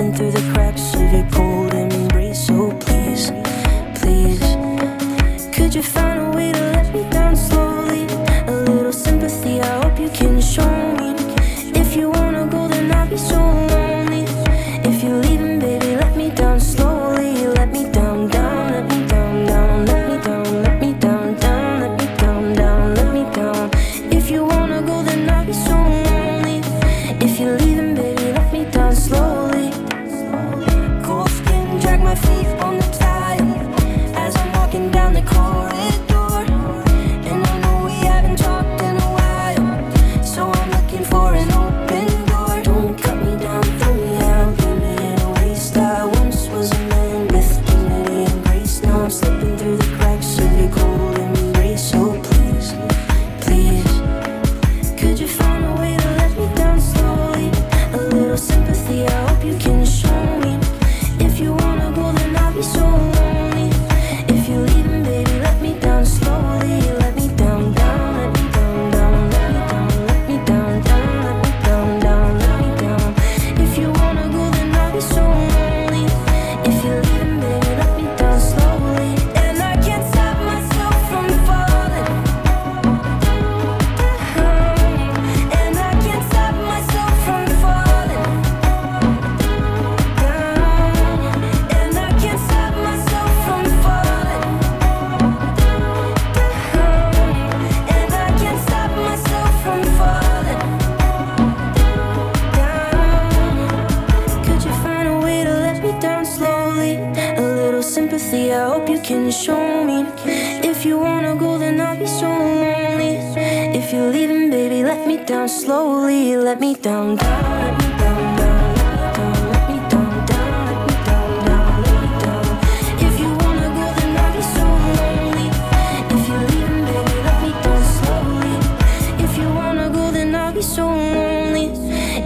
slipping through the cracks of your cold embrace. So please, please, could you find a way? sympathy. I hope you can show me. If you wanna go, then I'll be so lonely. If you're leaving, baby, let me down slowly. Let me down, down.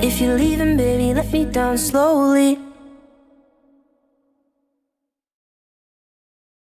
If you're leaving, baby, let me down slowly.